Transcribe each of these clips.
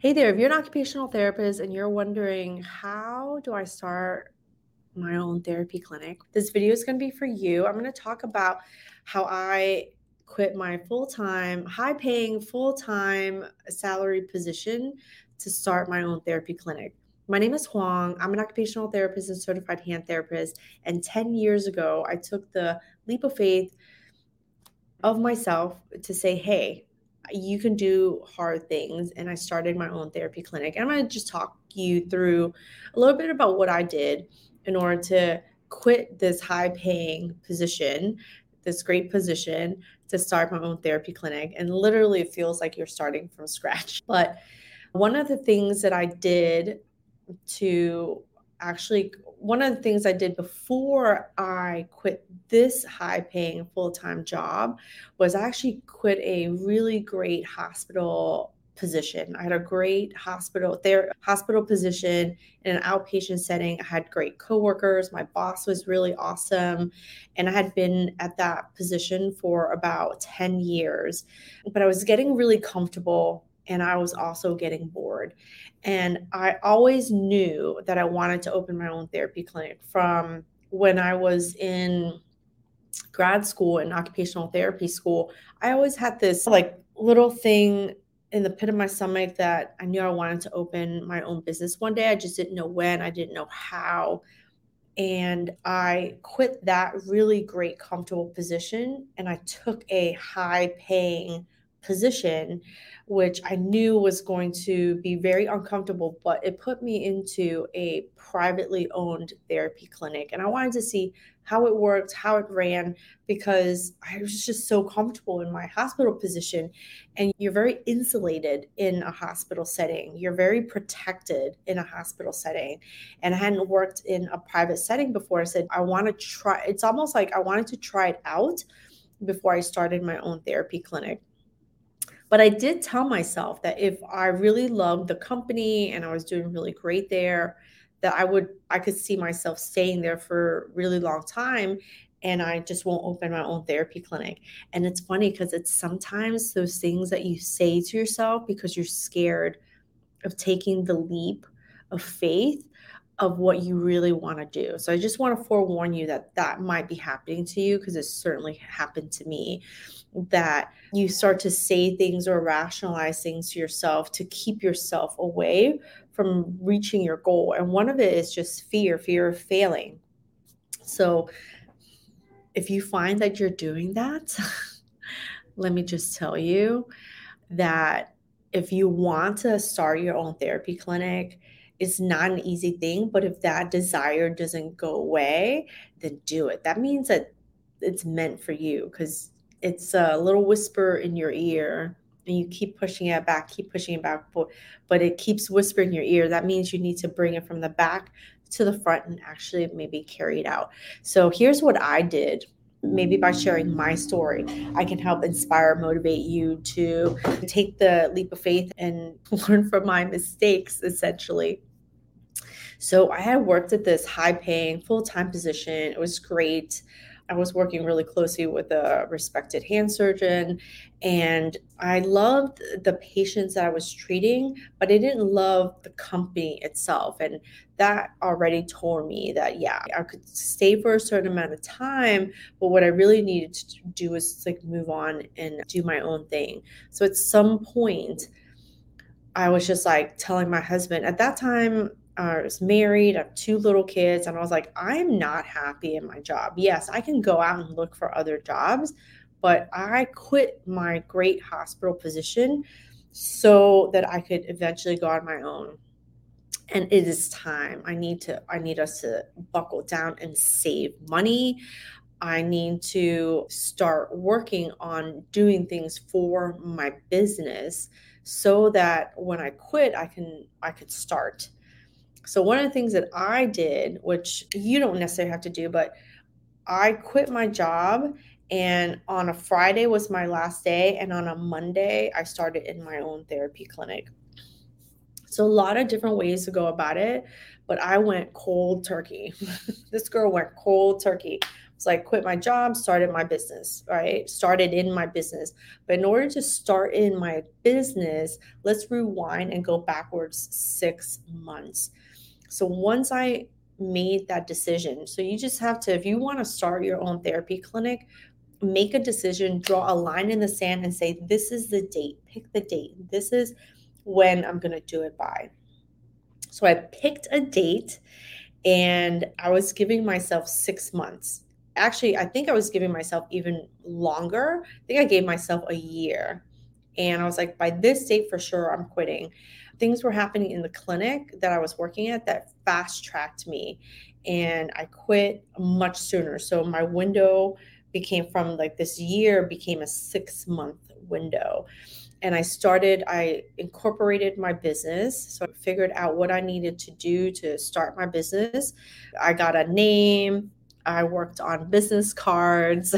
Hey there, if you're an occupational therapist and you're wondering, how do I start my own therapy clinic? This video is going to be for you. I'm going to talk about how I quit my full time, high paying, full time salary position to start my own therapy clinic. My name is Huang. I'm an occupational therapist and certified hand therapist. And 10 years ago, I took the leap of faith of myself to say, hey, you can do hard things. And I started my own therapy clinic. And I'm going to just talk you through a little bit about what I did in order to quit this high paying position, this great position to start my own therapy clinic. And literally, it feels like you're starting from scratch. But one of the things that I did to actually one of the things I did before I quit this high paying full time job was I actually quit a really great hospital position. I had a great hospital there hospital position in an outpatient setting. I had great coworkers. My boss was really awesome. And I had been at that position for about 10 years. But I was getting really comfortable and I was also getting bored. And I always knew that I wanted to open my own therapy clinic from when I was in grad school and occupational therapy school. I always had this like little thing in the pit of my stomach that I knew I wanted to open my own business one day. I just didn't know when, I didn't know how. And I quit that really great, comfortable position and I took a high paying position, which I knew was going to be very uncomfortable, but it put me into a privately owned therapy clinic. And I wanted to see how it worked, how it ran, because I was just so comfortable in my hospital position. And you're very insulated in a hospital setting, you're very protected in a hospital setting. And I hadn't worked in a private setting before. I said, I want to try, it's almost like I wanted to try it out before I started my own therapy clinic. But I did tell myself that if I really loved the company and I was doing really great there, that I would I could see myself staying there for a really long time and I just won't open my own therapy clinic. And it's funny because it's sometimes those things that you say to yourself because you're scared of taking the leap of faith of what you really want to do. So I just want to forewarn you that that might be happening to you because it certainly happened to me that you start to say things or rationalize things to yourself to keep yourself away from reaching your goal. And one of it is just fear, fear of failing. So if you find that you're doing that, let me just tell you that if you want to start your own therapy clinic, it's not an easy thing, but if that desire doesn't go away, then do it. That means that it's meant for you because it's a little whisper in your ear and you keep pushing it back, keep pushing it back, but, but it keeps whispering in your ear. That means you need to bring it from the back to the front and actually maybe carry it out. So here's what I did maybe by sharing my story, I can help inspire, motivate you to take the leap of faith and learn from my mistakes, essentially. So I had worked at this high paying full time position. It was great. I was working really closely with a respected hand surgeon, and I loved the patients that I was treating, but I didn't love the company itself. And that already told me that, yeah, I could stay for a certain amount of time, but what I really needed to do was like move on and do my own thing. So at some point, I was just like telling my husband at that time, I was married, I have two little kids, and I was like, I'm not happy in my job. Yes, I can go out and look for other jobs, but I quit my great hospital position so that I could eventually go on my own. And it is time. I need to, I need us to buckle down and save money. I need to start working on doing things for my business so that when I quit, I can I could start so one of the things that I did, which you don't necessarily have to do, but I quit my job and on a Friday was my last day and on a Monday I started in my own therapy clinic. So a lot of different ways to go about it, but I went cold turkey. this girl went cold turkey. So I quit my job, started my business, right? Started in my business. But in order to start in my business, let's rewind and go backwards six months. So once I made that decision, so you just have to, if you want to start your own therapy clinic, make a decision, draw a line in the sand, and say, This is the date. Pick the date. This is when I'm going to do it by. So I picked a date and I was giving myself six months. Actually, I think I was giving myself even longer. I think I gave myself a year. And I was like, by this date for sure, I'm quitting. Things were happening in the clinic that I was working at that fast tracked me. And I quit much sooner. So my window became from like this year became a six month window and I started, I incorporated my business. So I figured out what I needed to do to start my business. I got a name, I worked on business cards,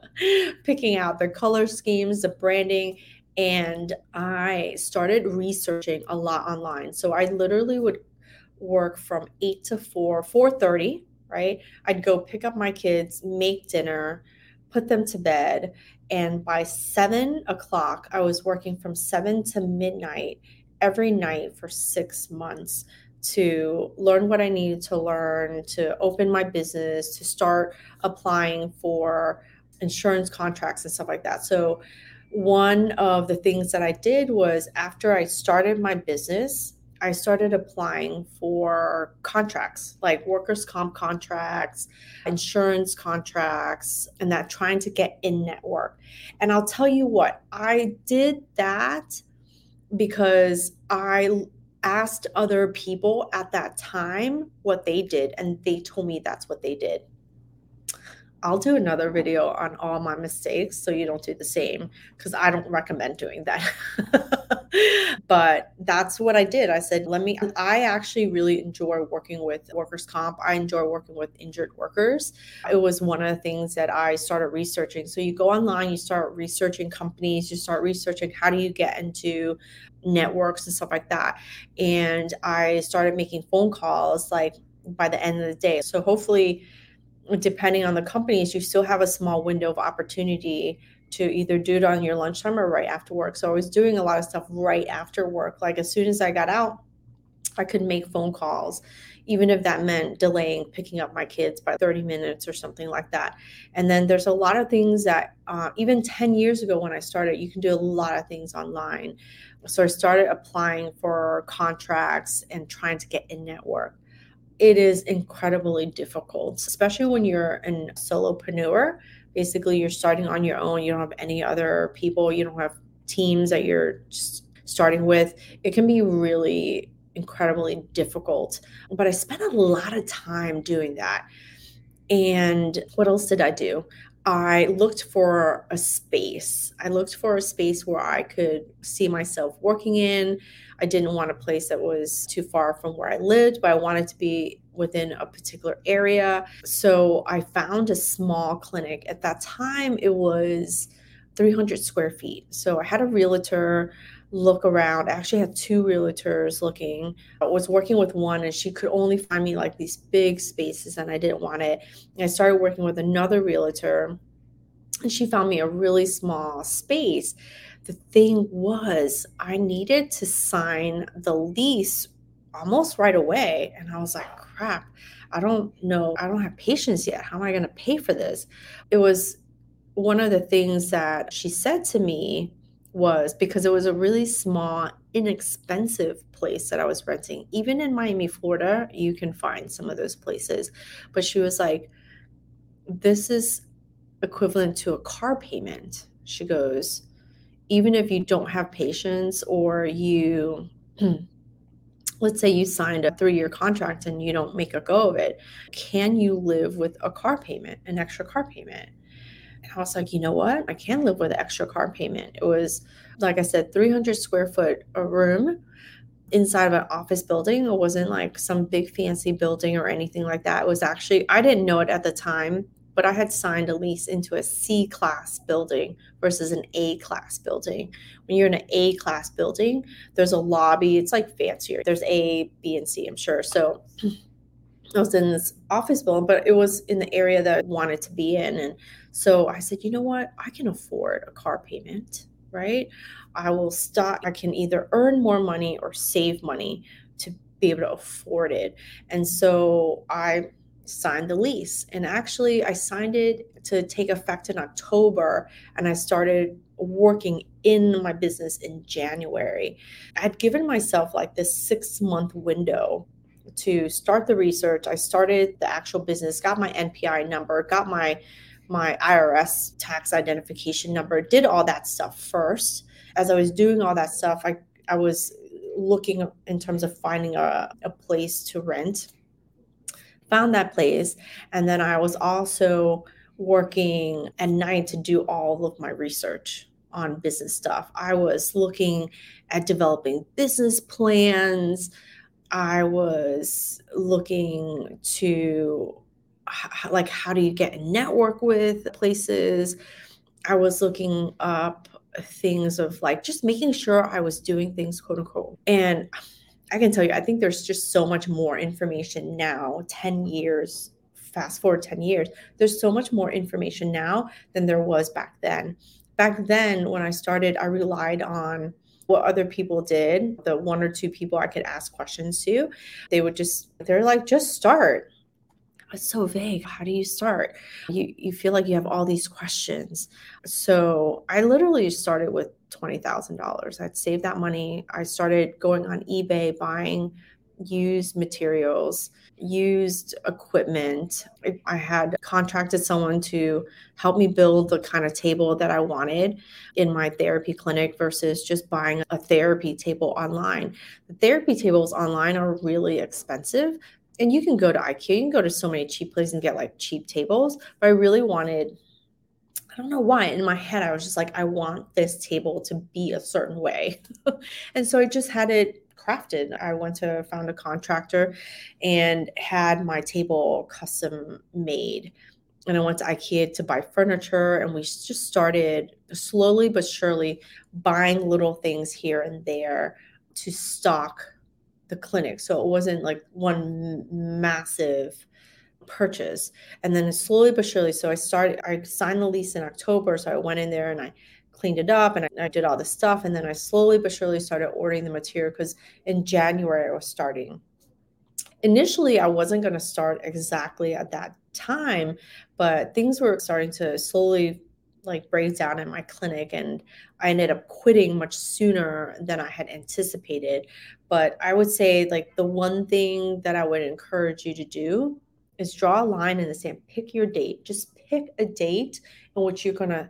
picking out the color schemes, the branding, and I started researching a lot online. So I literally would work from 8 to 4, 4:30, right? I'd go pick up my kids, make dinner, put them to bed, and by seven o'clock, I was working from seven to midnight every night for six months to learn what I needed to learn, to open my business, to start applying for insurance contracts and stuff like that. So, one of the things that I did was after I started my business, I started applying for contracts like workers' comp contracts, insurance contracts, and that trying to get in network. And I'll tell you what, I did that because I asked other people at that time what they did, and they told me that's what they did. I'll do another video on all my mistakes so you don't do the same because I don't recommend doing that. but that's what I did. I said, let me, I actually really enjoy working with workers' comp. I enjoy working with injured workers. It was one of the things that I started researching. So you go online, you start researching companies, you start researching how do you get into networks and stuff like that. And I started making phone calls like by the end of the day. So hopefully, depending on the companies, you still have a small window of opportunity to either do it on your lunchtime or right after work. So I was doing a lot of stuff right after work. Like as soon as I got out, I could make phone calls, even if that meant delaying picking up my kids by 30 minutes or something like that. And then there's a lot of things that, uh, even 10 years ago when I started, you can do a lot of things online. So I started applying for contracts and trying to get in network it is incredibly difficult, especially when you're a solopreneur. Basically, you're starting on your own. You don't have any other people. You don't have teams that you're starting with. It can be really incredibly difficult. But I spent a lot of time doing that. And what else did I do? I looked for a space. I looked for a space where I could see myself working in. I didn't want a place that was too far from where I lived, but I wanted to be within a particular area. So I found a small clinic. At that time, it was 300 square feet. So I had a realtor look around. I actually had two realtors looking. I was working with one and she could only find me like these big spaces and I didn't want it. And I started working with another realtor and she found me a really small space. The thing was, I needed to sign the lease almost right away. And I was like, crap, I don't know. I don't have patients yet. How am I going to pay for this? It was one of the things that she said to me was because it was a really small, inexpensive place that I was renting. Even in Miami, Florida, you can find some of those places. But she was like, This is equivalent to a car payment. She goes, Even if you don't have patients or you, let's say you signed a three year contract and you don't make a go of it, can you live with a car payment, an extra car payment? I was like, you know what? I can't live with an extra car payment. It was, like I said, 300 square foot a room inside of an office building. It wasn't like some big fancy building or anything like that. It was actually, I didn't know it at the time, but I had signed a lease into a C class building versus an A class building. When you're in an A class building, there's a lobby. It's like fancier. There's A, B, and C, I'm sure. So I was in this office building, but it was in the area that I wanted to be in. And so I said, you know what? I can afford a car payment, right? I will stop. I can either earn more money or save money to be able to afford it. And so I signed the lease. And actually, I signed it to take effect in October, and I started working in my business in January. I'd given myself like this six month window to start the research. I started the actual business, got my NPI number, got my my IRS tax identification number, did all that stuff first. As I was doing all that stuff, I I was looking in terms of finding a, a place to rent. Found that place. And then I was also working at night to do all of my research on business stuff. I was looking at developing business plans. I was looking to like how do you get network with places. I was looking up things of like just making sure I was doing things quote unquote. And I can tell you, I think there's just so much more information now, 10 years, fast forward 10 years, there's so much more information now than there was back then. Back then, when I started, I relied on what other people did, the one or two people I could ask questions to. They would just, they're like, just start it's so vague. How do you start? You you feel like you have all these questions. So I literally started with twenty thousand dollars. I'd saved that money. I started going on eBay buying used materials, used equipment. I had contracted someone to help me build the kind of table that I wanted in my therapy clinic versus just buying a therapy table online. The therapy tables online are really expensive, and you can go to IKEA, you can go to so many cheap places and get like cheap tables. But I really wanted, I don't know why, in my head, I was just like, I want this table to be a certain way. and so I just had it crafted. I went to found a contractor and had my table custom made. And I went to IKEA to buy furniture, and we just started slowly but surely buying little things here and there to stock the clinic. So it wasn't like one massive purchase. And then slowly but surely, so I started, I signed the lease in October. So I went in there and I cleaned it up and I, I did all the stuff. And then I slowly but surely started ordering the material because in January I was starting. Initially, I wasn't going to start exactly at that time, but things were starting to slowly like break down in my clinic and I ended up quitting much sooner than I had anticipated. But I would say like the one thing that I would encourage you to do is draw a line in the sand, pick your date. Just pick a date in which you're going to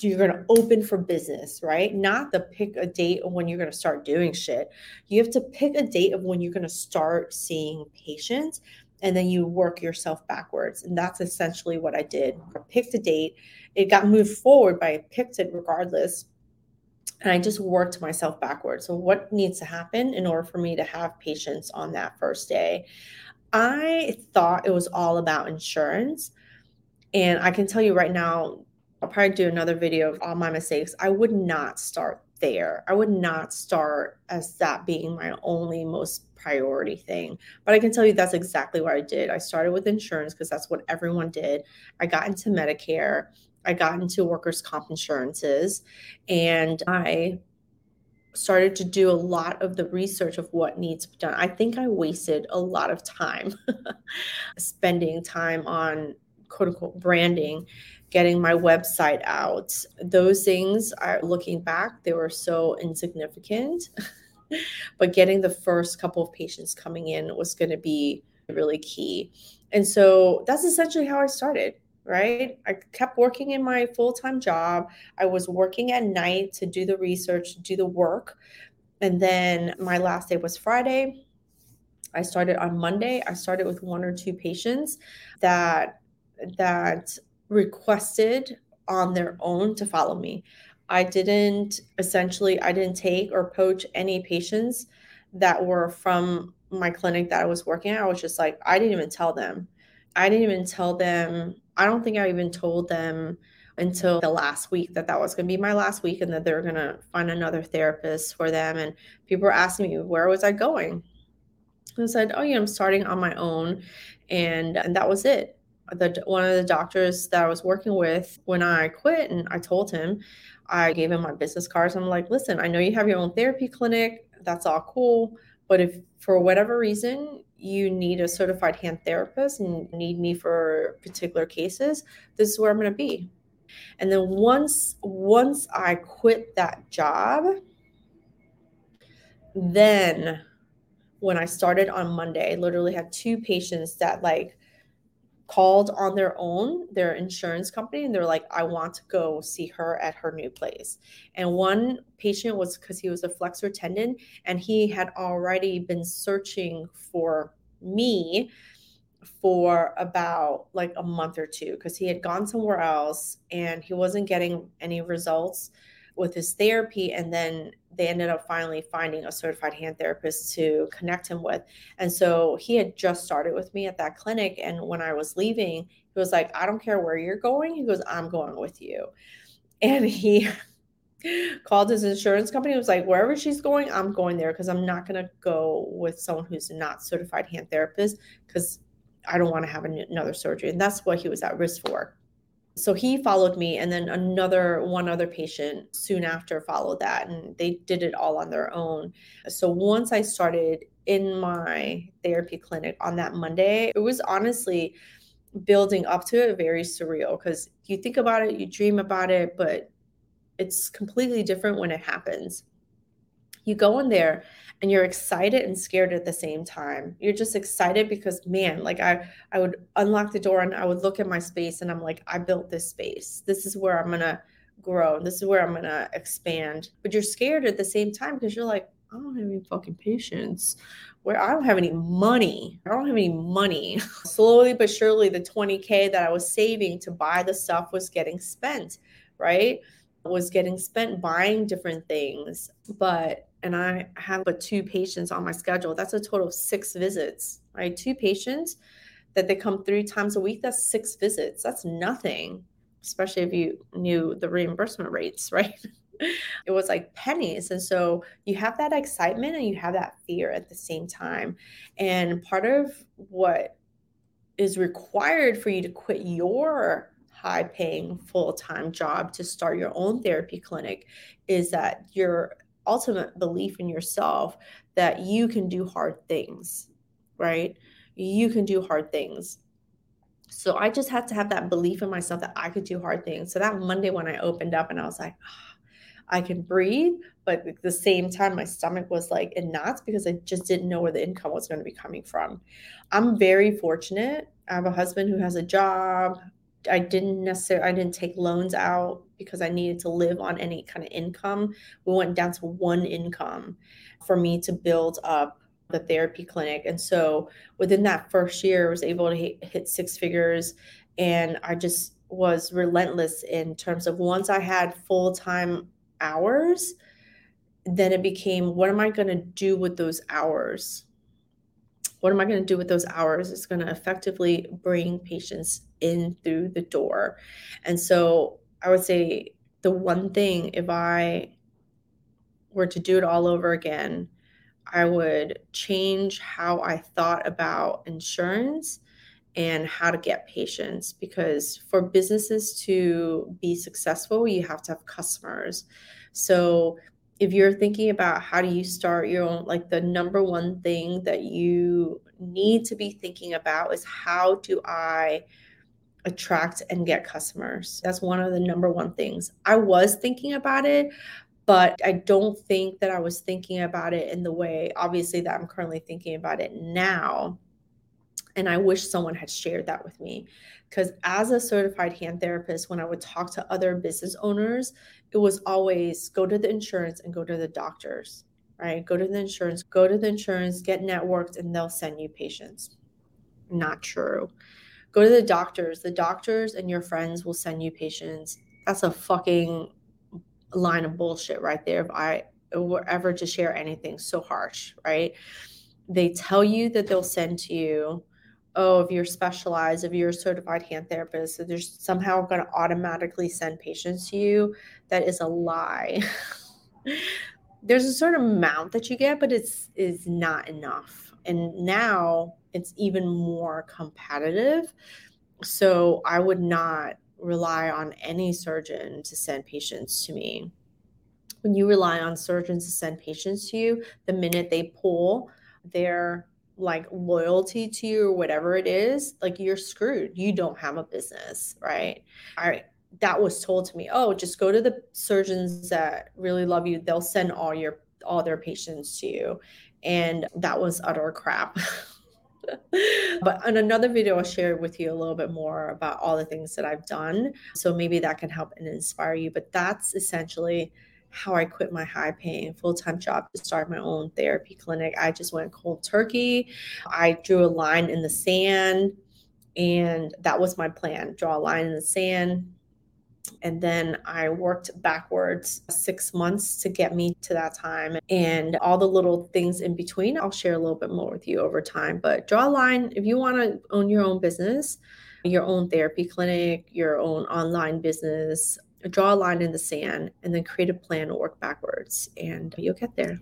you're going to open for business, right? Not the pick a date of when you're going to start doing shit. You have to pick a date of when you're going to start seeing patients and then you work yourself backwards. And that's essentially what I did. I picked a date it got moved forward, but I picked it regardless. And I just worked myself backwards. So, what needs to happen in order for me to have patients on that first day? I thought it was all about insurance. And I can tell you right now, I'll probably do another video of all my mistakes. I would not start there. I would not start as that being my only most priority thing. But I can tell you that's exactly what I did. I started with insurance because that's what everyone did. I got into Medicare I got into workers' comp insurances and I started to do a lot of the research of what needs to be done. I think I wasted a lot of time spending time on quote unquote branding, getting my website out. Those things are looking back, they were so insignificant. but getting the first couple of patients coming in was going to be really key. And so that's essentially how I started right? I kept working in my full time job. I was working at night to do the research, do the work. And then my last day was Friday. I started on Monday. I started with one or two patients that that requested on their own to follow me. I didn't essentially I didn't take or poach any patients that were from my clinic that I was working at. I was just like I didn't even tell them. I didn't even tell them I don't think I even told them until the last week that that was going to be my last week and that they were going to find another therapist for them. And people were asking me, where was I going? I said, "Oh, yeah, I'm starting on my own," and and that was it. The one of the doctors that I was working with when I quit, and I told him, I gave him my business cards. I'm like, "Listen, I know you have your own therapy clinic. That's all cool, but if for whatever reason you need a certified hand therapist and need me for particular cases, this is where I'm going to be." And then once once I quit that job, then when I started on Monday, I literally had two patients that like called on their own their insurance company and they're like i want to go see her at her new place. And one patient was because he was a flexor tendon and he had already been searching for me for about like a month or two because he had gone somewhere else and he wasn't getting any results with his therapy and then they ended up finally finding a certified hand therapist to connect him with. And so he had just started with me at that clinic and when i was leaving he was like i don't care where you're going he goes i'm going with you. And he called his insurance company was like wherever she's going i'm going there because i'm not going to go with someone who's not certified hand therapist because i don't want to have another surgery. And that's what he was at risk for so he followed me and then another one other patient soon after followed that and they did it all on their own. So once i started in my therapy clinic on that monday it was honestly building up to it very surreal because you think about it you dream about it but it's completely different when it happens you go in there and you're excited and scared at the same time. You're just excited because man, like I I would unlock the door and I would look at my space and I'm like I built this space. This is where I'm going to grow. This is where I'm going to expand. But you're scared at the same time because you're like I don't have any fucking patients. Where I don't have any money. I don't have any money. Slowly but surely the 20k that I was saving to buy the stuff was getting spent, right? Was getting spent buying different things. But and I have but two patients on my schedule, that's a total of six visits, right? Two patients that they come three times a week, that's six visits. That's nothing, especially if you knew the reimbursement rates, right? it was like pennies. And so you have that excitement and you have that fear at the same time. And part of what is required for you to quit your high paying full time job to start your own therapy clinic is that you're ultimate belief in yourself that you can do hard things, right? You can do hard things. So I just had to have that belief in myself that I could do hard things. So that Monday when I opened up and I was like, oh, I can breathe, but at the same time, my stomach was like in knots because I just didn't know where the income was going to be coming from. I'm very fortunate. I have a husband who has a job. I didn't necessarily I didn't take loans out because I needed to live on any kind of income. We went down to one income for me to build up the therapy clinic. And so within that first year, I was able to hit, six figures and I just was relentless in terms of once I had full-time hours, then it became what am I going to do with those hours? what am I going to do with those hours? It's going to effectively bring patients in through the door. And so I would say the one thing, if I were to do it all over again, I would change how I thought about insurance and how to get patients because for businesses to be successful, you have to have customers. So if you're thinking about how do you start your own like the number one thing that you need to be thinking about is how do i attract and get customers that's one of the number one things i was thinking about it but i don't think that i was thinking about it in the way obviously that i'm currently thinking about it now and I wish someone had shared that with me. Because as a certified hand therapist, when I would talk to other business owners, it was always go to the insurance and go to the doctors, right? Go to the insurance, go to the insurance, get networked, and they'll send you patients. Not true. Go to the doctors. The doctors and your friends will send you patients. That's a fucking line of bullshit right there. If I were ever to share anything so harsh, right? They tell you that they'll send to you oh, if you're specialized, if you're a certified hand therapist, so there's somehow going to automatically send patients to you, that is a lie. there's a certain amount that you get, but it's is not enough. And now it's even more competitive. So I would not rely on any surgeon to send patients to me. When you rely on surgeons to send patients to you, the minute they pull their like loyalty to you or whatever it is, like you're screwed. You don't have a business, right? I that was told to me, oh, just go to the surgeons that really love you. They'll send all your all their patients to you. And that was utter crap. but in another video, I'll share with you a little bit more about all the things that I've done. So maybe that can help and inspire you. But that's essentially how I quit my high paying full time job to start my own therapy clinic. I just went cold turkey. I drew a line in the sand, and that was my plan draw a line in the sand. And then I worked backwards six months to get me to that time. And all the little things in between, I'll share a little bit more with you over time. But draw a line if you want to own your own business, your own therapy clinic, your own online business, draw a line in the sand and then create a plan to work backwards and you'll get there.